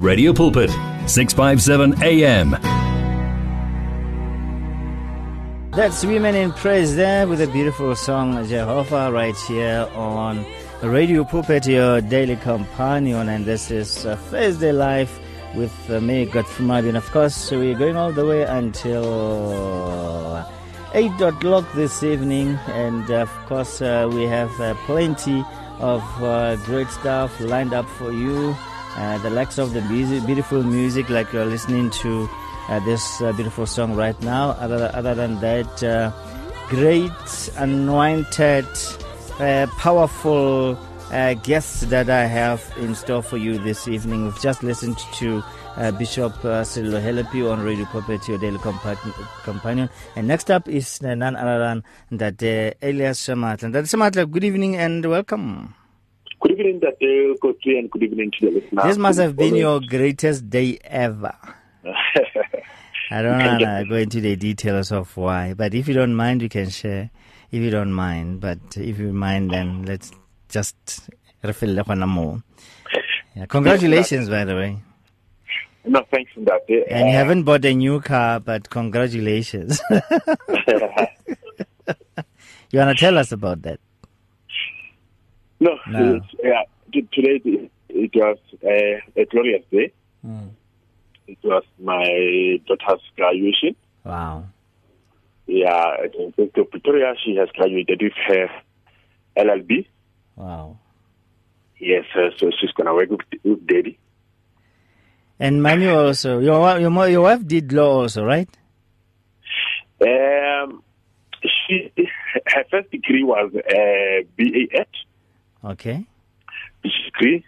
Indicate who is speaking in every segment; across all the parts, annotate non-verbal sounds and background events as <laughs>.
Speaker 1: Radio Pulpit, 657 AM.
Speaker 2: That's Women in Praise there with a beautiful song, Jehovah, right here on Radio Pulpit, your daily companion. And this is uh, Thursday Life with uh, me, Godfrey. And of course, we're going all the way until 8 o'clock this evening. And of course, uh, we have uh, plenty of uh, great stuff lined up for you. Uh, the likes of the beautiful music, like you're listening to uh, this uh, beautiful song right now. Other, other than that, uh, great, anointed, uh, powerful uh, guests that I have in store for you this evening. We've just listened to Bishop Sello Helepi on Radio Pulpit, your daily compa- companion. And next up is none other than that Elias Shamatla. That Shamatla, good evening and welcome.
Speaker 3: Good evening, Dr. Kotri, and good evening to the listeners.
Speaker 2: This must have been your greatest day ever. I don't want to go into the details of why, but if you don't mind, you can share. If you don't mind, but if you mind, then let's just refill the more. Yeah, congratulations, by the way.
Speaker 3: No, thanks for that. Uh,
Speaker 2: And you haven't bought a new car, but congratulations. <laughs> <laughs> you want to tell us about that?
Speaker 3: No,
Speaker 2: No.
Speaker 3: yeah, today it, was uh, a glorious day.
Speaker 2: Hmm.
Speaker 3: It was my daughter's graduation.
Speaker 2: Wow.
Speaker 3: Yeah, in Victor Pretoria, she has graduated with her LLB.
Speaker 2: Wow.
Speaker 3: Yes, uh, so she's going to work with, with daddy.
Speaker 2: And Manu also, your, your, your wife did law also, right?
Speaker 3: Um, she, her first degree was uh, BA Ed.
Speaker 2: Okay.
Speaker 3: degree.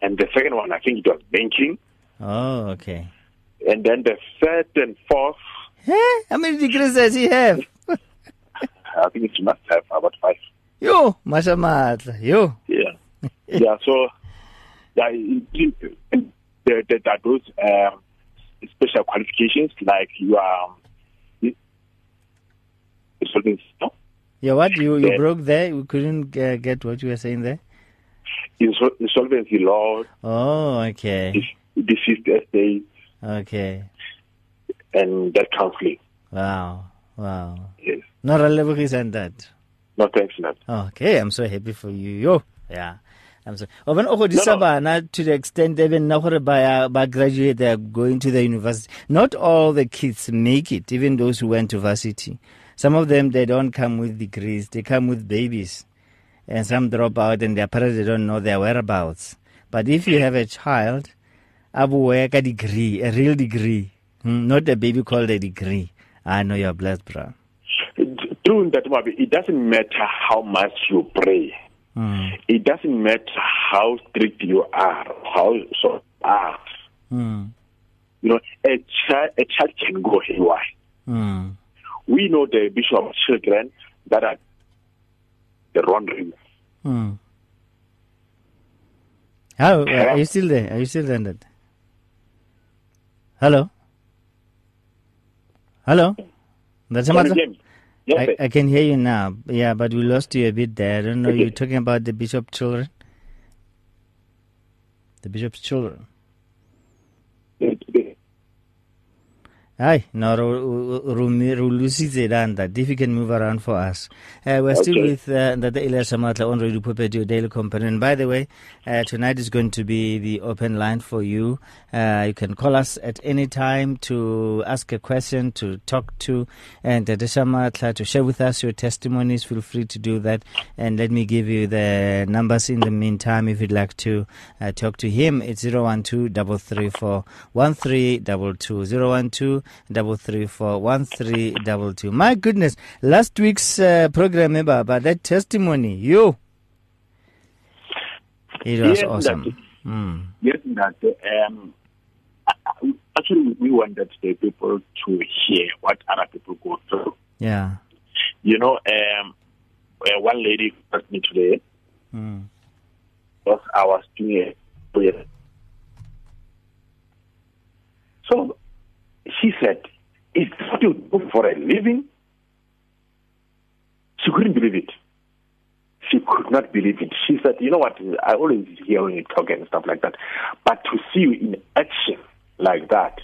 Speaker 3: And the second one, I think it was banking.
Speaker 2: Oh, okay.
Speaker 3: And then the third and fourth,
Speaker 2: Hey, how many degrees does he have? <laughs>
Speaker 3: I think it must have about five.
Speaker 2: Yo, Masha Matla, yo.
Speaker 3: Yeah. yeah, so yeah, there, there are those um, special qualifications like you are um?
Speaker 2: Yeah, what you you
Speaker 3: Yeah.
Speaker 2: broke there? We couldn't uh, get what you were saying there.
Speaker 3: insol- insolvency law,
Speaker 2: Oh, okay,
Speaker 3: deceased estate,
Speaker 2: okay.
Speaker 3: and that counseling.
Speaker 2: Wow, wow.
Speaker 3: Yes.
Speaker 2: Not a level and that.
Speaker 3: No, thanks, Nat.
Speaker 2: Okay, I'm so happy for you. Yo, yeah. I'm so. Oben o godisa
Speaker 3: No, no.
Speaker 2: bana to the extent even na gore ba ba graduate they are going to the university. Not all the kids make it, even those who went to varsity. Some of them they don't come with degrees, they come with babies. And some drop out and their parents they don't know their whereabouts. But if you have a child, a degree, a real degree, hmm, not a baby called a degree. I know you're blessed, bro.
Speaker 3: True that Moabi, it doesn't matter how much you pray.
Speaker 2: Hmm.
Speaker 3: It doesn't matter how strict you are, how so are.
Speaker 2: Hmm.
Speaker 3: You know, a child, a child can go haywire.
Speaker 2: Hmm.
Speaker 3: We know the bishop's children that are the wrong
Speaker 2: Hmm. How are you still there? Are you still there? Dad? Hello. Hello. That's
Speaker 3: Can
Speaker 2: Samantha?
Speaker 3: Yes,
Speaker 2: I. I can hear you now. Yeah, but we lost you a bit there. I don't know.
Speaker 3: Okay.
Speaker 2: You're talking about the bishop's children. The bishop's children. Hi, no, Rulusizwe that if you can move around for us. Uh, we're still
Speaker 3: Okay.
Speaker 2: with uh, Ndata Elias Shamatla on Radio your daily companion. By the way, uh, tonight is going to be the open line for you. Uh, you can call us at any time to ask a question, to talk to and Ndata Shamatla, to share with us your testimonies. Feel free to do that. And let me give you the numbers in the meantime if you'd like to uh, talk to him. It's 012 334 1322. 012 334 1322. My goodness, last week's uh, program, eh, Baba, that testimony, you. It was
Speaker 3: Yes,
Speaker 2: awesome.
Speaker 3: that-
Speaker 2: Mm.
Speaker 3: Yes, that um, actually we wanted the people to hear what other people go through.
Speaker 2: Yeah.
Speaker 3: You know, um, uh, one lady asked me today
Speaker 2: Mm.
Speaker 3: because I was doing a prayer. So she said, Is this what you do for a living? She couldn't believe it. she could not believe it. She said, "You know what? I always hear you talk and stuff like that, but to see you in action like that,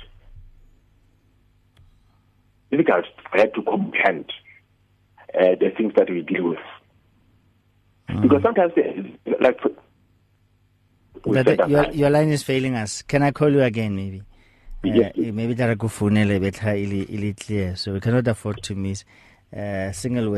Speaker 3: difficult for her to comprehend uh, the things that we deal with. Mm. Because sometimes, uh, like."
Speaker 2: That, your, your line is failing us. Can I call you again, maybe?
Speaker 3: Yes.
Speaker 2: Uh, maybe that I go phone a clear, so we cannot afford to miss uh, single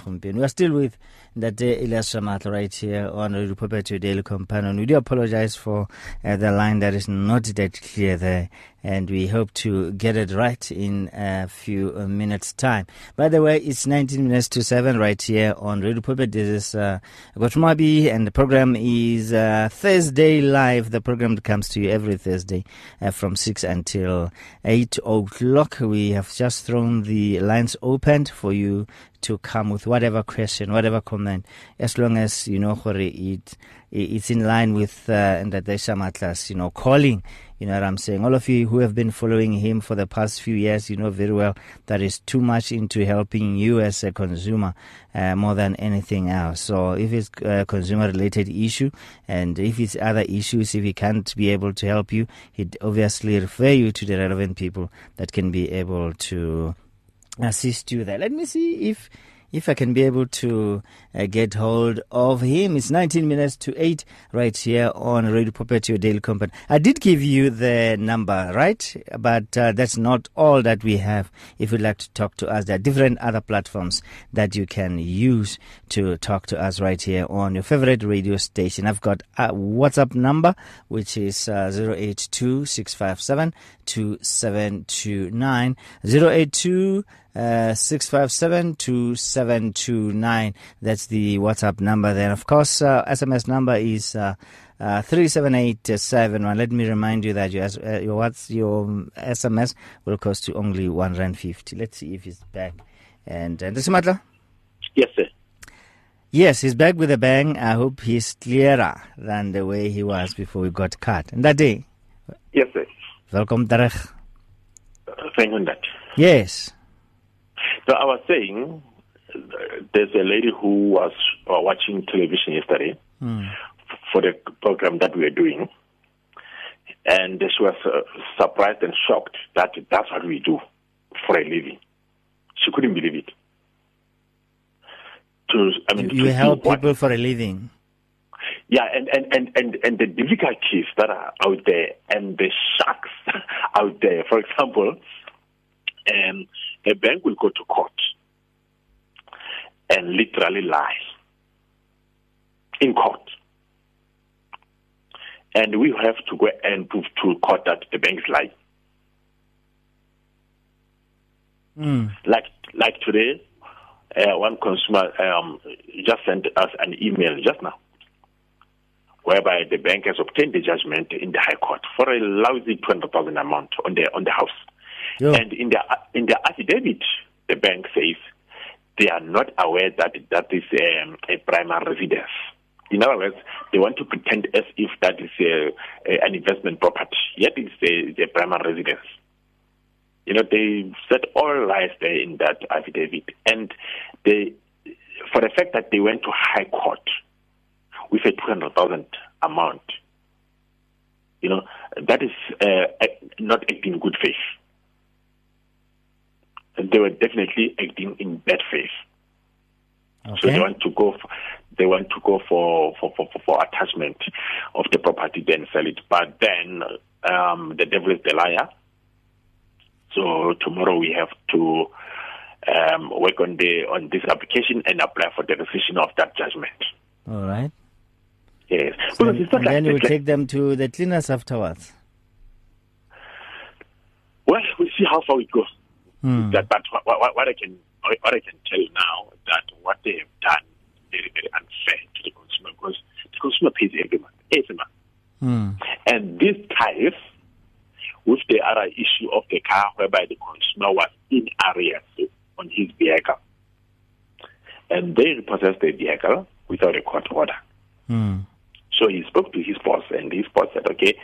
Speaker 2: gompieno we are still with that Elias Shamatla right here on the Pulpit Daily Companion. We do apologize for uh, the line that is not that clear there and we hope to get it right in a few uh, minutes time. By the way, it's 19 minutes to 7 right here on Radio Pulpit. This is uh, and the program is uh, Thursday Live. The program comes to you every Thursday uh, from 6 until 8 o'clock. We have just thrown the lines open for you to come with whatever question, whatever comment, as long as, you know, it, it's in line with uh, the Deshamatlas, you know, calling you know what I'm saying? All of you who have been following him for the past few years, you know very well that is too much into helping you as a consumer uh, more than anything else. So if it's a consumer related issue and if it's other issues, if he can't be able to help you, he'd obviously refer you to the relevant people that can be able to assist you there. Let me see if if I can be able to uh, get hold of him. It's 19 minutes to 8 right here on Radio Pulpit, your daily company. I did give you the number, right? But uh, that's not all that we have. If you'd like to talk to us, there are different other platforms that you can use to talk to us right here on your favorite radio station. I've got a WhatsApp number, which is uh, 082 657 2729. 082 uh, 657 That's the WhatsApp number there. Of course, uh, SMS number is uh, uh, 37871. Let me remind you that your, uh, your, what's, your SMS will cost you only 1 Rand 50. Let's see if he's back. And, and Matla?
Speaker 3: Yes, sir.
Speaker 2: Yes, he's back with a bang. I hope he's clearer than the way he was before we got cut. And that day?
Speaker 3: Yes, sir.
Speaker 2: Welcome terug.
Speaker 3: Thank you.
Speaker 2: Yes.
Speaker 3: So I was saying, there's a lady who was uh, watching television yesterday mm. for the program that we were doing, and she was uh, surprised and shocked that that's what we do for a living. She couldn't believe it.
Speaker 2: To, I mean, you help people for a living.
Speaker 3: Yeah, and, and, and, and, and the difficulties that are out there and the shocks <laughs> out there. For example, um, a bank will go to court and literally lie in court. And we have to go and prove to court that the bank is lying.
Speaker 2: Mm.
Speaker 3: Like like today, uh, one consumer um, just sent us an email just now, whereby the bank has obtained the judgment in the High Court for a lousy twenty thousand amount on the on the house. Yeah. And in the in the affidavit, the bank says they are not aware that that is um, a primary residence. In other words, they want to pretend as if that is a, a, an investment property, yet it's a, a primary residence. You know, they said all lies there in that affidavit, and they, for the fact that they went to high court with a two hundred thousand amount, you know, that is uh, not acting in good faith they were definitely acting in bad faith. Okay. So they want to go. For, they want to go for for, for, for attachment of the property, then sell it. But then um, the devil is the liar. So tomorrow we have to um, work on the on this application and apply for the decision of that judgment.
Speaker 2: All right.
Speaker 3: Yes.
Speaker 2: So and, and then you will take them to the cleaners afterwards.
Speaker 3: Well, we'll see how far it goes.
Speaker 2: Mm.
Speaker 3: That, but what, what, what, I can what I can tell you now is that what they have done is very very unfair to the consumer because the consumer pays every month, every month.
Speaker 2: Mm.
Speaker 3: And this ties with the other issue of the car whereby the consumer was in arrears on his vehicle. And they repossessed the vehicle without a court order.
Speaker 2: Mm.
Speaker 3: So he spoke to his boss, and his boss said, "Okay,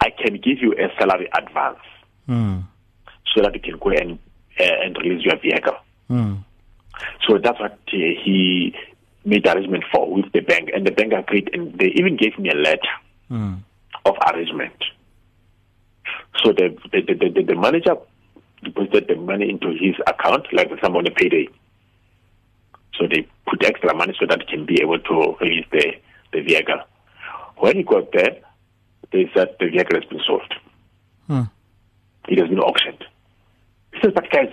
Speaker 3: I can give you a salary advance
Speaker 2: mm.
Speaker 3: so that you can go and and release your vehicle.
Speaker 2: Mm.
Speaker 3: So that's what uh, he made arrangement for with the bank, and the bank agreed, and they even gave me a letter
Speaker 2: Mm.
Speaker 3: of arrangement. So the the, the, the, the manager deposited the money into his account, like some on a payday. So they put extra money so that he can be able to release the, the vehicle. When he got there, they said the vehicle has been sold.
Speaker 2: Hmm.
Speaker 3: It has been auctioned. Says, but guys,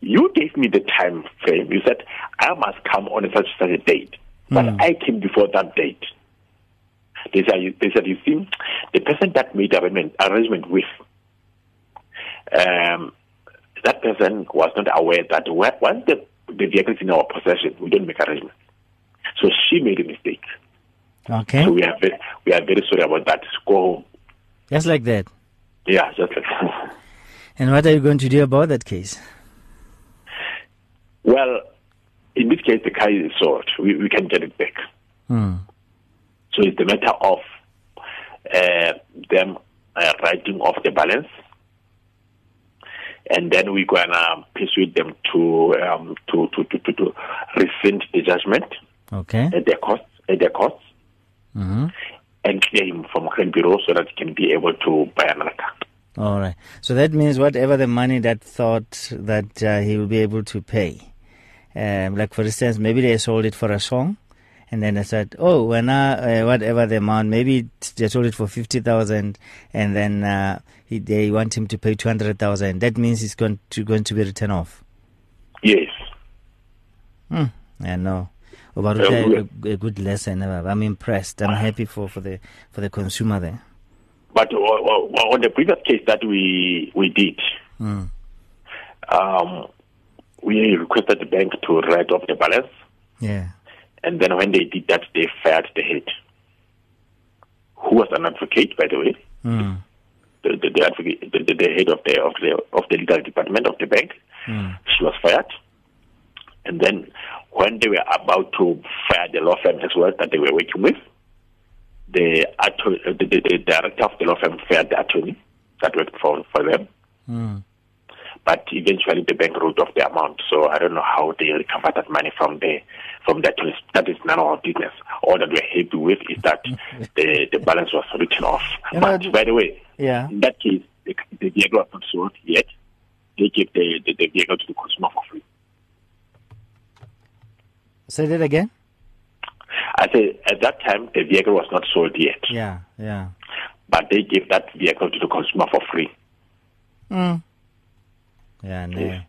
Speaker 3: you gave me the time frame. You said I must come on a such such a date, but
Speaker 2: Hmm.
Speaker 3: I came before that date. They said, they said, you see, the person that made arrangement, arrangement with, um, that person was not aware that once the, the vehicle is in our possession, we don't make arrangement. So she made a mistake.
Speaker 2: Okay.
Speaker 3: So we are very, we are very sorry about that. Go home.
Speaker 2: Just like that.
Speaker 3: Yeah, just like <laughs>
Speaker 2: And what are you going to do about that case?
Speaker 3: Well, in this case, the car is sold. We, we can get it back.
Speaker 2: Hmm.
Speaker 3: So it's a matter of uh, them uh, writing off the balance, and then we're gonna persuade them to um, to, to, to, to, to rescind the judgment
Speaker 2: Okay.
Speaker 3: at their costs at their costs
Speaker 2: hmm
Speaker 3: and clear him from credit bureau so that he can be able to buy another car.
Speaker 2: All right. So that means whatever the money that thought that uh, he will be able to pay, um, like for instance, maybe they sold it for a song, and then they said, "Oh, when uh, uh, whatever the amount, maybe they sold it for fifty thousand, and then uh, he, they want him to pay two hundred thousand. That means it's going to going to be written off."
Speaker 3: Yes.
Speaker 2: Hmm. I know.
Speaker 3: We-
Speaker 2: a, a good lesson. I'm impressed. I'm happy for, for the for the consumer there.
Speaker 3: But uh, on the previous case that we we did,
Speaker 2: Mm.
Speaker 3: um, we requested the bank to write off the balance,
Speaker 2: Yeah.
Speaker 3: and then when they did that, they fired the head, who was an advocate, by the way,
Speaker 2: Mm.
Speaker 3: the, the, the, advocate, the, the, the head of the of the of the legal department of the bank.
Speaker 2: Mm.
Speaker 3: She was fired, and then when they were about to fire the law firm as well that they were working with, the, attorney, the, the, the director of the law firm fired the attorney that worked for for them.
Speaker 2: Mm.
Speaker 3: but eventually the bank wrote off the amount. So I don't know how they recovered that money from the from the that. That is none of our business. All that we're happy with is that <laughs> the the balance was written off.
Speaker 2: You know,
Speaker 3: but by the way,
Speaker 2: Yeah.
Speaker 3: in that case, the, the vehicle was not sold yet. They gave the, the, the vehicle to the consumer for free.
Speaker 2: Say that again.
Speaker 3: I say at that time the vehicle was not sold yet,
Speaker 2: Yeah. Yeah.
Speaker 3: but they gave that vehicle to the consumer for free.
Speaker 2: Mm. Yeah, no.
Speaker 3: Yes.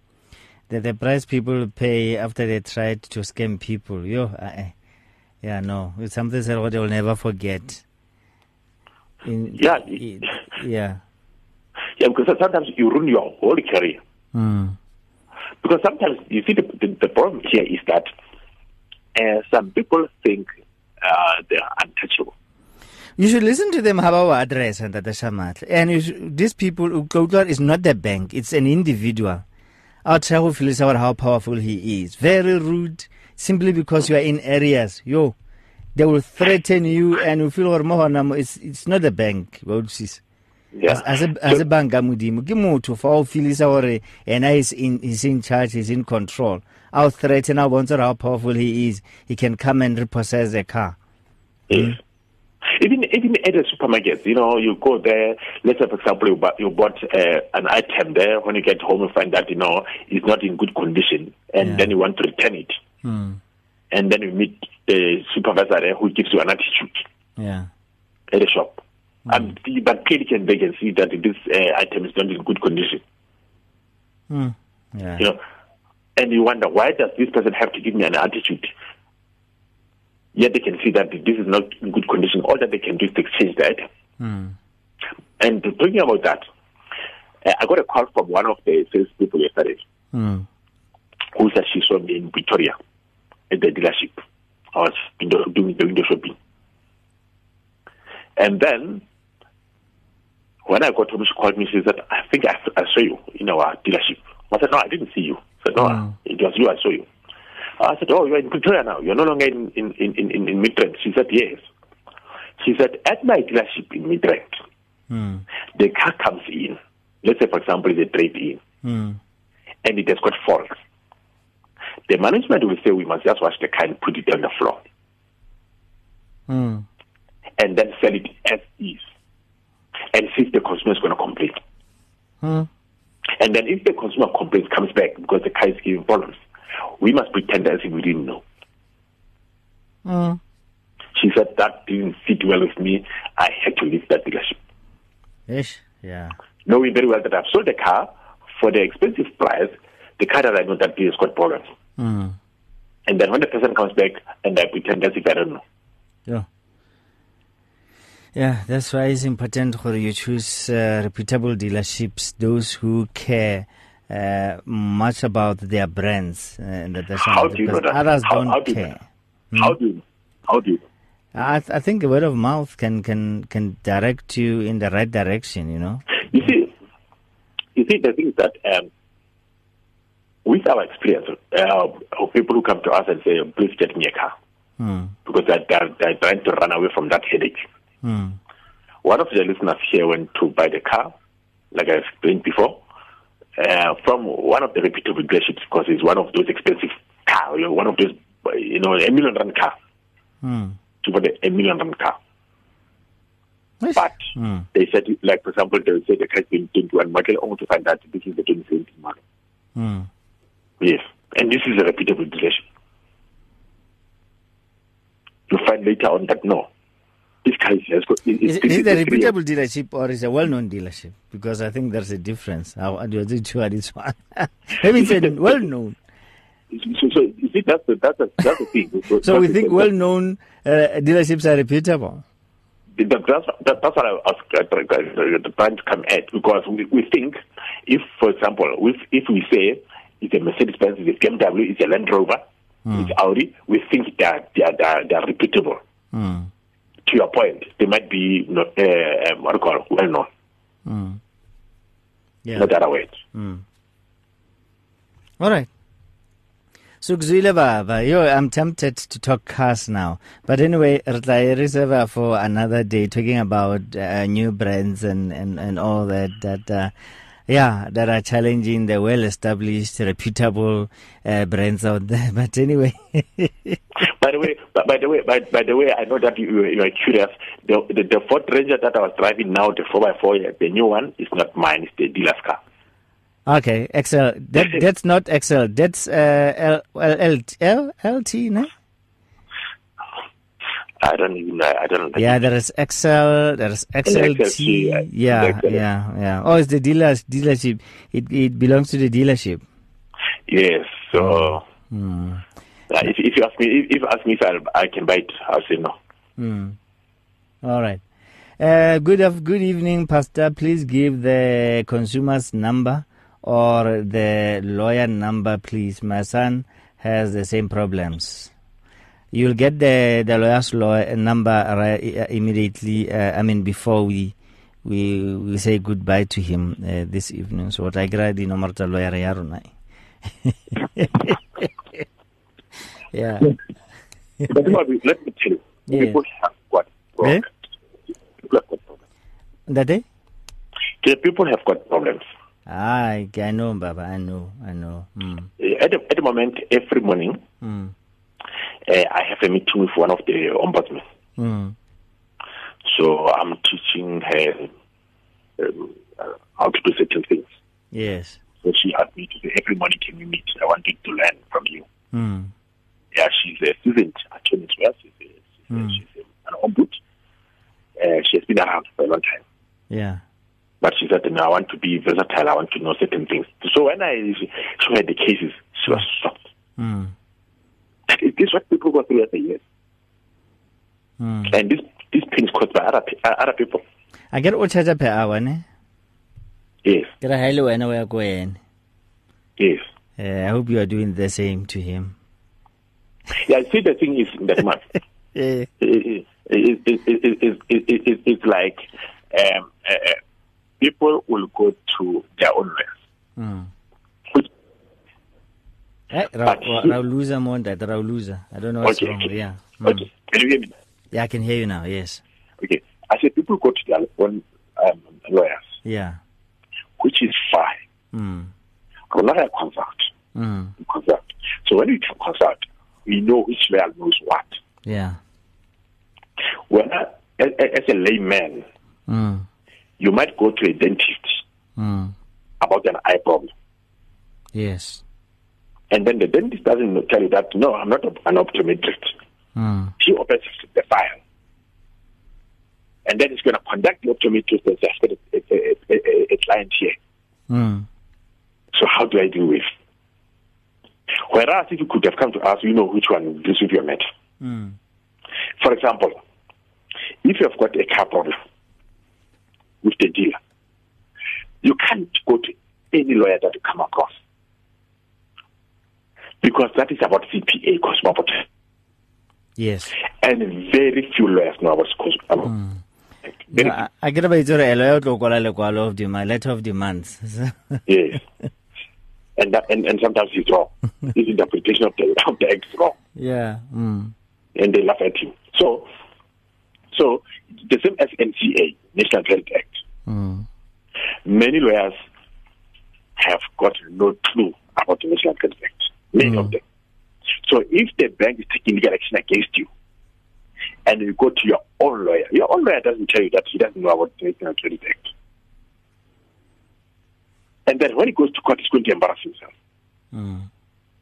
Speaker 2: The, the price people pay after they tried to scam people. Yo, uh, yeah, no. It's something that they will never forget. In,
Speaker 3: Yeah.
Speaker 2: i- <laughs> yeah.
Speaker 3: Yeah, because sometimes you ruin your whole career.
Speaker 2: Mm.
Speaker 3: Because sometimes you see the, the, the problem here is that uh, some people think uh, they are untouchable.
Speaker 2: You should listen to them how our address and the shamat. And you should, these people, Ukoklar is not the bank, it's an individual. Our Chahu feels out how powerful he is. Very rude, simply because you are in areas. Yo, they will threaten you and you feel more it's it's not the bank.
Speaker 3: Yeah.
Speaker 2: as a as a bank modimo ke motho fa o feelisa gore ena is in is in charge is in control i'll threaten i'll bontsha how powerful he is he can come and repossess a car
Speaker 3: Yes. Even even at a supermarket, you know, you go there. Let's say, for example, you bought, you bought uh, an item there. When you get home, you find that you know it's not in good condition, and
Speaker 2: Yeah.
Speaker 3: then you want to return it.
Speaker 2: Hmm.
Speaker 3: And then you meet the supervisor there who gives you an attitude
Speaker 2: yeah
Speaker 3: at the shop. And the, but clearly can they can see that this uh, item is not in good condition.
Speaker 2: Hmm. yeah
Speaker 3: You know, and you wonder why does this person have to give me an attitude? Yet they can see that this is not in good condition. All that they can do is to exchange that.
Speaker 2: Hmm.
Speaker 3: And talking about that, uh, I got a call from one of the sales people yesterday
Speaker 2: Hmm.
Speaker 3: who said she saw me in Victoria at the dealership. I was window, doing the window shopping. And then, when I got home, she called me. She said, I think I, I saw you in our dealership. I said, No, I didn't see you. I said, No,
Speaker 2: Mm.
Speaker 3: it was you, I saw you. I said, Oh, you're in Pretoria now. You're no longer in, in, in, in, in, Midrand. She said, Yes. She said, At my dealership in Midrand,
Speaker 2: Hmm.
Speaker 3: the car comes in. Let's say, for example, it's a trade in
Speaker 2: Hmm.
Speaker 3: and it has got faults. the management will say we must just wash the car and put it on the floor
Speaker 2: Mm.
Speaker 3: and then sell it as is and see if the consumer is going to complain. And then if the consumer complains, comes back because the car is giving problems, we must pretend as if we didn't know.
Speaker 2: Mm.
Speaker 3: She said that didn't sit well with me. I had to leave that dealership.
Speaker 2: Ish. Yeah.
Speaker 3: Knowing very well that I've sold the car for the expensive price, the car that I know that has got problems.
Speaker 2: Mm.
Speaker 3: And then when the person comes back and I pretend as if I don't know.
Speaker 2: Yeah. Yeah, that's why it's important for you choose uh, reputable dealerships, those who care uh, much about their brands. And that
Speaker 3: How do you know that?
Speaker 2: Others
Speaker 3: How-
Speaker 2: don't
Speaker 3: how do
Speaker 2: care.
Speaker 3: that? How do you How do you
Speaker 2: I, th- I think word of mouth can, can, can direct you in the right direction, you know?
Speaker 3: You see, you see, the thing is that um, with our experience, uh, of people who come to us and say, "Please get me a car,"
Speaker 2: Mm.
Speaker 3: because they're, they're, they're trying to run away from that headache.
Speaker 2: Mm.
Speaker 3: One of the listeners here went to buy the car, like I explained before, uh, from one of the reputable dealerships because it's one of those expensive car, one of those, you know, a million rand car,
Speaker 2: Mm.
Speaker 3: to buy a million rand car.
Speaker 2: Ish.
Speaker 3: But
Speaker 2: Mm.
Speaker 3: they said, like for example, they say the car is 21 model, only to find out this is the 2017 model.
Speaker 2: Mm.
Speaker 3: Yes, and this is a reputable dealership. You find later on that no, this has got. It,
Speaker 2: Is,
Speaker 3: it,
Speaker 2: is it a reputable dealership or is it a well-known dealership? Because I think there's a difference. How do you this one? <laughs> Maybe it's well-known.
Speaker 3: So, so you see, that's the that's the that's the thing. <laughs>
Speaker 2: So we think well-known uh, dealerships are reputable.
Speaker 3: that- That's that, that's what I was uh, trying to come at because we, we think if, for example, if if we say it's a Mercedes Benz, it's a BMW, it's a Land Rover, it's Audi, we think that they are they are, they are reputable.
Speaker 2: Mm.
Speaker 3: To your point, they might be not uh, um, what do you call well known,
Speaker 2: Mm. Yeah.
Speaker 3: not the other way.
Speaker 2: All right. So Baba, yo, I'm tempted to talk cars now. But anyway, reserve for another day talking about uh, new brands and, and, and all that that uh, yeah, that are challenging the well-established, reputable uh, brands out there. <laughs> But anyway, <laughs>
Speaker 3: By the way, by, by the way, by, by the way, I know that you, you are curious. The, the the Ford Ranger that I was driving now, the four x four, the new one, is not mine. It's the dealer's car.
Speaker 2: okay, Excel. That <laughs> that's not Excel. That's uh, L, L, L, L, LT, no?
Speaker 3: I don't even. I I don't. know.
Speaker 2: Yeah, there is Excel, there is XLT.
Speaker 3: XLT,
Speaker 2: Yeah, yeah, yeah. Oh, it's the dealer's dealership. It it belongs to the dealership.
Speaker 3: Yes. So
Speaker 2: Hmm.
Speaker 3: uh, if if you ask me, if, if you ask me if I, I can buy it, I'll say no.
Speaker 2: Hmm. All right. Uh, good of good evening, Pastor. Please give the consumer's number or the lawyer number, please. My son has the same problems. You'll get the the lawyer's lawyer number right, uh, immediately. Uh, I mean, before we we we say goodbye to him uh, this evening. So what I grad in Omarta lawyer. Yeah.
Speaker 3: But let me tell you,
Speaker 2: Yeah.
Speaker 3: people have got
Speaker 2: Eh?
Speaker 3: problems. People have got problems.
Speaker 2: That day?
Speaker 3: The people have got problems.
Speaker 2: I I know, Baba. I know. I know. Mm.
Speaker 3: Uh, At the, at the moment, every morning,
Speaker 2: Mm.
Speaker 3: Uh, I have a meeting with one of the ombudsmen.
Speaker 2: Mm.
Speaker 3: So I'm teaching her um, uh, how to do certain things.
Speaker 2: Yes.
Speaker 3: So she asked me to say, every morning can we meet? I wanted to learn from you.
Speaker 2: Mm.
Speaker 3: Yeah, she's a student attorney as well. She's, a, she's,
Speaker 2: Mm.
Speaker 3: a, she's a, an ombud. Uh, she has been around for a long time.
Speaker 2: Yeah.
Speaker 3: But she said, no, I want to be versatile. I want to know certain things. So when I showed her the cases, she was shocked.
Speaker 2: Mm.
Speaker 3: Is this what people go through as a year?
Speaker 2: Mm.
Speaker 3: And this this pain is caused by other, uh, other people.
Speaker 2: I get o charge per hour, ne?
Speaker 3: Yes,
Speaker 2: Ke ra ha ile wena o ya ko ene.
Speaker 3: yes.
Speaker 2: Uh, I hope you are doing the same to him.
Speaker 3: Yeah, see, the thing is that man, <laughs>
Speaker 2: Yeah.
Speaker 3: it, it, it, it, it, it, it, it's like um, uh, uh, people will go to their own ways.
Speaker 2: Mm. Eh, ra
Speaker 3: But
Speaker 2: ra
Speaker 3: he-
Speaker 2: ra loser mo that ra loser. I don't know what's
Speaker 3: okay,
Speaker 2: wrong.
Speaker 3: okay.
Speaker 2: Yeah. Mm.
Speaker 3: okay. Can you hear me?
Speaker 2: Yeah, I can hear you now. Yes.
Speaker 3: Okay. I said people go to their own um, lawyers,
Speaker 2: Yeah.
Speaker 3: which is fine.
Speaker 2: Mm.
Speaker 3: But not a consult.
Speaker 2: Mm.
Speaker 3: Consult. So So when we consult, we know which lawyer knows what.
Speaker 2: Yeah.
Speaker 3: Well, as, as a layman,
Speaker 2: Mm.
Speaker 3: you might go to a dentist
Speaker 2: Mm.
Speaker 3: about an eye problem.
Speaker 2: Yes.
Speaker 3: And then the dentist doesn't tell you that, no, I'm not an optometrist.
Speaker 2: Mm.
Speaker 3: He opens the file. And then he's going to conduct the optometrist and say, "I've got a, a, a, a, a client here.
Speaker 2: Mm.
Speaker 3: So how do I deal with? Whereas if you could have come to us, you know which one deals with your matter.
Speaker 2: Mm.
Speaker 3: For example, if you have got a car problem with the dealer, you can't go to any lawyer that you come across. Because that is about CPA, protection.
Speaker 2: Yes.
Speaker 3: And very few lawyers know about consumer
Speaker 2: Mm.
Speaker 3: Very
Speaker 2: No, I- get about it. A lawyer to call a lekwalo of demand, letter of demands. <laughs>
Speaker 3: Yes. and, that, and and sometimes he's wrong. <laughs> His interpretation of the of the act is wrong,
Speaker 2: yeah. Mm.
Speaker 3: and they laugh at him. So, so the same as NCA, National Credit Act.
Speaker 2: Mm.
Speaker 3: Many lawyers have got no clue about the National Credit Act. Many
Speaker 2: Mm.
Speaker 3: of them. So if the bank is taking legal action against you, and you go to your own lawyer, your own lawyer doesn't tell you that he doesn't know about the National Credit Act. And then when he goes to court, he's going to embarrass himself.
Speaker 2: Mm.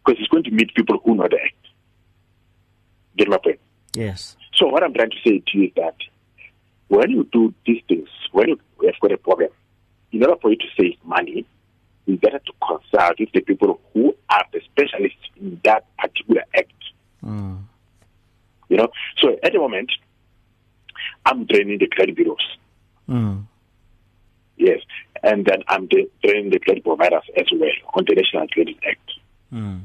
Speaker 3: because he's going to meet people who know the act. Get my point?
Speaker 2: Yes.
Speaker 3: So what I'm trying to say to you is that when you do these things, when you have got a problem, in order for you to save money, it's better to consult with the people who specialists in that particular act.
Speaker 2: Mm.
Speaker 3: You know, so at the moment, I'm training the credit bureaus.
Speaker 2: Mm.
Speaker 3: Yes, and then I'm the, training the credit providers as well on the National Credit Act.
Speaker 2: Mm.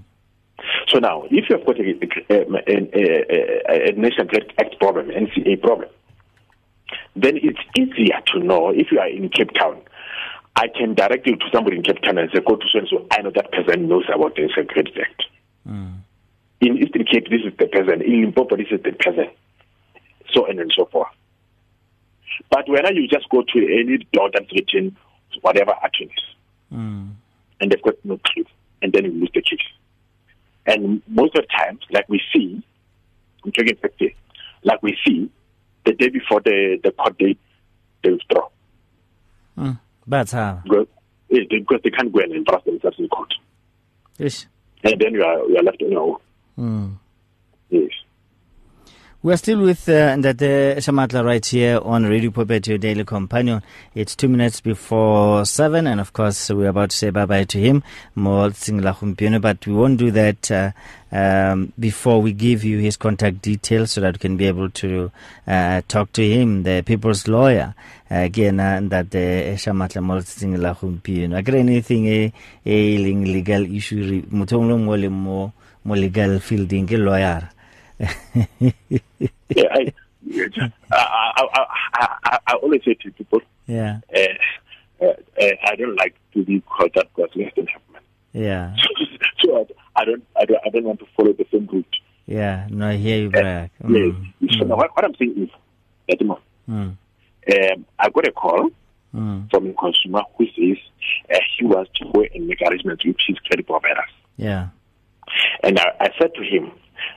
Speaker 3: So now, if you have got a, a, a, a, a National Credit Act problem, NCA problem, then it's easier to know if you are in Cape Town. I can direct you to somebody in Cape Town and say, go to so and so. I know that person knows about the National Credit Act.
Speaker 2: Mm.
Speaker 3: In Eastern Cape, this is the person. In Limpopo, this is the person. So on and so forth. But when you just go to any door that's written, whatever attorneys,
Speaker 2: Mm.
Speaker 3: and they've got no clue, and then you lose the case. And most of the times, like we see, I'm talking fact here, like we see, the day before the, the court date, they withdraw.
Speaker 2: Mm. How.
Speaker 3: Because, eh, they- because they can't go and embarrass themselves in court.
Speaker 2: Yes.
Speaker 3: And then you are, you are left on your own.
Speaker 2: Mm.
Speaker 3: Yes.
Speaker 2: We're still with uh, Shamatla right here on Radio Pulpit, daily companion. It's two minutes before seven, and of course, we're about to say bye bye to him, but we won't do that uh, um, before we give you his contact details so that you can be able to uh, talk to him, the people's lawyer. Uh, again, Ndate Shamatla Mo Singla Khumpieno. I get anything a, legal issue, re- motho o mongwe le mo mo legal fielding ke lawyer.
Speaker 3: Yeah, I, I, I, I, I, I always say to people,
Speaker 2: yeah.
Speaker 3: uh, uh, uh, I don't like to be called that because less than half man.
Speaker 2: Yeah, <laughs>
Speaker 3: so I, I don't, I don't, I don't want to follow the same route.
Speaker 2: yeah. No, I hear you, Barak.
Speaker 3: yes.
Speaker 2: Mm,
Speaker 3: So what, what I'm saying is, at the moment,
Speaker 2: mm,
Speaker 3: um, I got a call
Speaker 2: mm,
Speaker 3: from a consumer who says uh, he wants to go and make arrangements with his credit providers.
Speaker 2: yeah.
Speaker 3: And I, I said to him,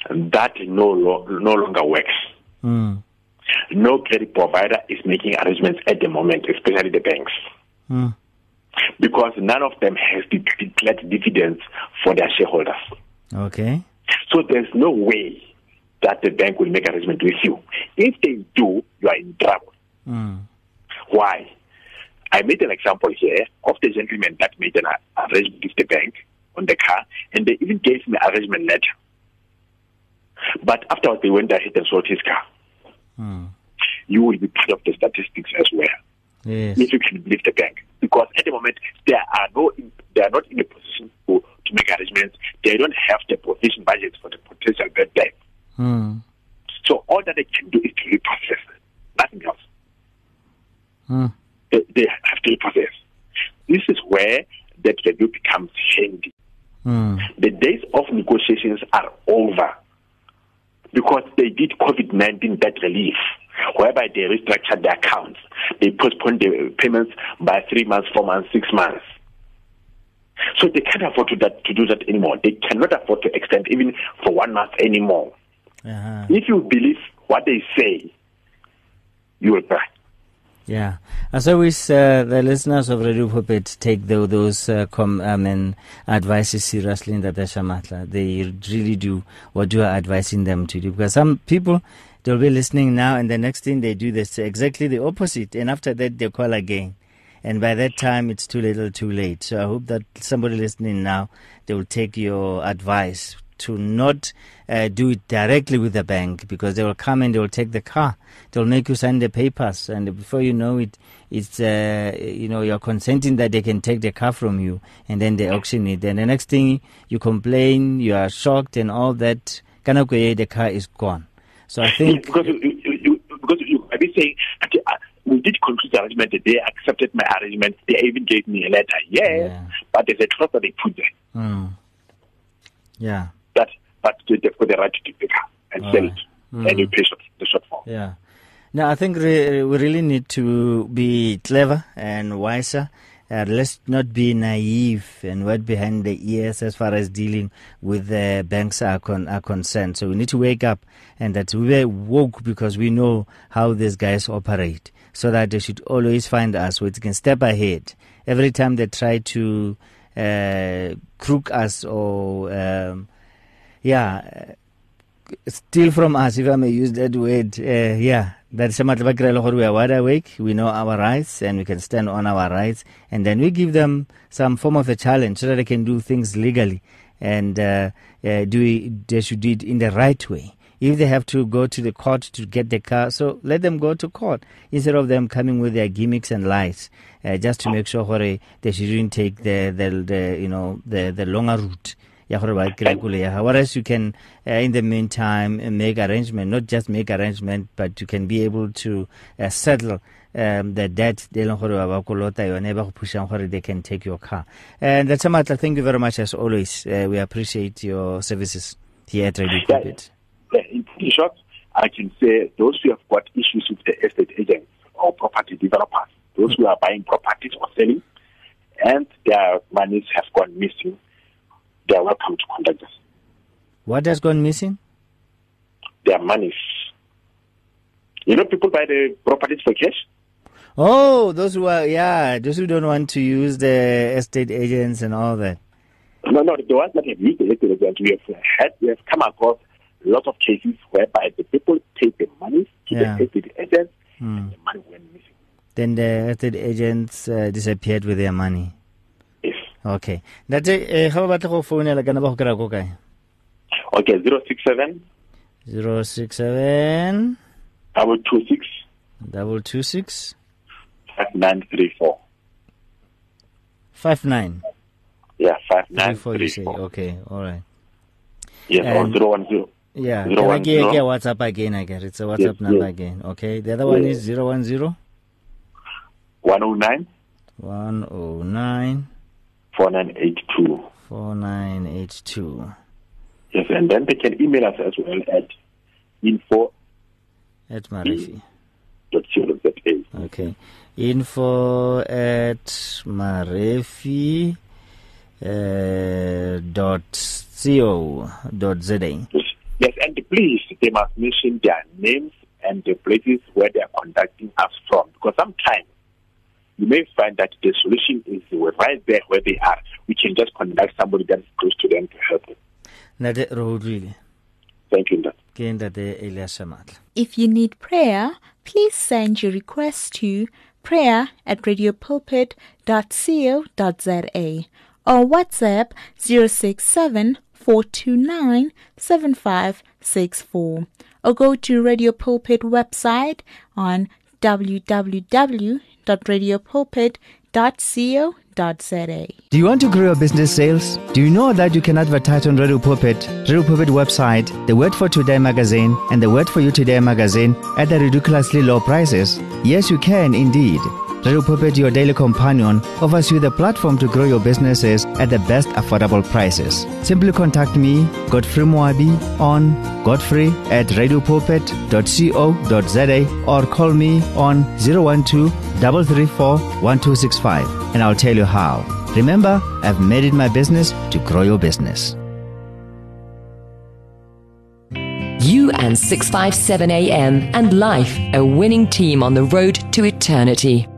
Speaker 3: that no, lo- no longer works.
Speaker 2: Mm,
Speaker 3: No credit provider is making arrangements at the moment, especially the banks,
Speaker 2: mm,
Speaker 3: because none of them has de- declared dividends for their shareholders.
Speaker 2: okay.
Speaker 3: So there's no way that the bank will make arrangement with you. If they do, you are in trouble.
Speaker 2: Mm,
Speaker 3: Why? I made an example here of the gentleman that made an arrangement with the bank on the car, and they even gave me arrangement letter. But afterwards, they went ahead and sold his car.
Speaker 2: mm,
Speaker 3: You will be part of the statistics as well,
Speaker 2: yes.
Speaker 3: if you can believe the bank. Because at the moment, there are no, they are not in a position to, to make arrangements. They don't have the provision budget for the potential bad debt.
Speaker 2: Mm,
Speaker 3: So all that they can do is to reprocess, nothing else.
Speaker 2: mm,
Speaker 3: they, they have to reprocess. This is where that review becomes handy.
Speaker 2: mm,
Speaker 3: The days of negotiations are over because they did COVID 19 debt relief, whereby they restructured their accounts. They postponed the payments by three months, four months, six months. So they can't afford to, that, to do that anymore. They cannot afford to extend even for one month anymore.
Speaker 2: Uh-huh.
Speaker 3: If you believe what they say, you will cry.
Speaker 2: Yeah. As always, uh, the listeners of Radio Pulpit take the, those uh, com- advices seriously in the Shamatla. They really do what you are advising them to do. Because some people, they'll be listening now, and the next thing they do, they say exactly the opposite. And after that, they call again. And by that time, it's too little, too late. So I hope that somebody listening now, they will take your advice to not uh, do it directly with the bank because they will come and they will take the car. They'll make you sign the papers, and before you know it, it's uh, you know you're consenting that they can take the car from you, and then they auction it. And the next thing you complain, you are shocked, and all that. Kanakoye, the car is gone. So I think <laughs>
Speaker 3: because you, you, you, because you I've been saying okay, uh, we did conclude the arrangement. They accepted my arrangement. They even gave me a letter. Yes,
Speaker 2: Yeah.
Speaker 3: but there's a trust that they put there.
Speaker 2: mm, yeah.
Speaker 3: But they've got the right to the car and sell
Speaker 2: Alright.
Speaker 3: it, and you pay short, the shortfall.
Speaker 2: Yeah. Now, I think re- we really need to be clever and wiser. Uh, let's not be naive and wet behind the ears as far as dealing with the banks are, con- are concerned. So we need to wake up and that we were woke because we know how these guys operate so that they should always find us so we can step ahead. Every time they try to uh, crook us or, um, yeah, steal from us, if I may use that word. Uh, yeah, that's a matter of we are wide awake, we know our rights, and we can stand on our rights, and then we give them some form of a challenge so that they can do things legally and uh, uh, do it, they should do it in the right way. If they have to go to the court to get the car, so let them go to court instead of them coming with their gimmicks and lies, uh, just to make sure they shouldn't take the, the, the you know the the longer route ya gore ba kry koloi whereas you can uh, in the meantime uh, make arrangement not just make arrangement but you can be able to uh, settle um, the debt de leng gore ba ba kolota yone ba go pushang they can take your car. And that's a matter thank you very much as always. Uh, we appreciate your services here at Radio. Pulpit.
Speaker 3: In in short, I can say those who have got issues with the estate agents or property developers, those who are buying properties or selling, and their monies have gone missing, they are welcome to contact us.
Speaker 2: what has gone missing
Speaker 3: Their monies. You know, people buy the properties for cash.
Speaker 2: oh those who are yeah those who don't want to use the estate agents and all that
Speaker 3: No, no, the ones that have used the estate agents, we have had, we have come across a lot of cases whereby the people take the money to
Speaker 2: Yeah.
Speaker 3: the estate agents,
Speaker 2: Hmm.
Speaker 3: and the money went missing.
Speaker 2: then the estate agents uh, disappeared with their money. Okay. That's eh ga ba batla go founela kana ba go kry ko kae?
Speaker 3: Okay, 067
Speaker 2: 067
Speaker 3: double two six
Speaker 2: 226
Speaker 3: five nine three four.
Speaker 2: 59
Speaker 3: Yeah, five nine
Speaker 2: before you say
Speaker 3: four.
Speaker 2: okay all right
Speaker 3: Yes, or
Speaker 2: And-
Speaker 3: zero one zero.
Speaker 2: yeah
Speaker 3: Zero
Speaker 2: can I get,
Speaker 3: zero.
Speaker 2: get WhatsApp again I guess it's a WhatsApp
Speaker 3: Yes,
Speaker 2: number
Speaker 3: yes.
Speaker 2: again okay the other one
Speaker 3: Yes.
Speaker 2: is 010
Speaker 3: One oh nine
Speaker 2: 109
Speaker 3: four nine eight two.
Speaker 2: 4982
Speaker 3: Yes, and then they can email us as well at info
Speaker 2: at Marifi
Speaker 3: dot co dot za.
Speaker 2: okay info at Marifi uh, dot co dot za
Speaker 3: Yes, and please, they must mention their names and the places where they are contacting us from. Because sometimes you may find that the solution is right there where they are. We can just contact somebody that is close to them to help them.
Speaker 2: nate re
Speaker 3: Thank you. Ndat.
Speaker 2: ke ntate Elias Shamatla
Speaker 4: If you need prayer, please send your request to prayer at radiopulpit.co.za or WhatsApp 067 429 7564 or go to Radio Pulpit website on www.radiopulpit.co.za.
Speaker 5: Do you want to grow your business sales? Do you know that you can advertise on Radio Pulpit, Radio Pulpit website, the Word for Today magazine, and the Word for You Today magazine at the ridiculously low prices? Yes, you can indeed. Radio Pulpit, your daily companion, offers you the platform to grow your businesses at the best affordable prices. Simply contact me, Godfrey Moabi, on godfrey at radiopulpit.co.za or call me on 012 334 1265 and I'll tell you how.
Speaker 2: Remember, I've made it my business to grow your business.
Speaker 6: You and 657 AM and life, a winning team on the road to eternity.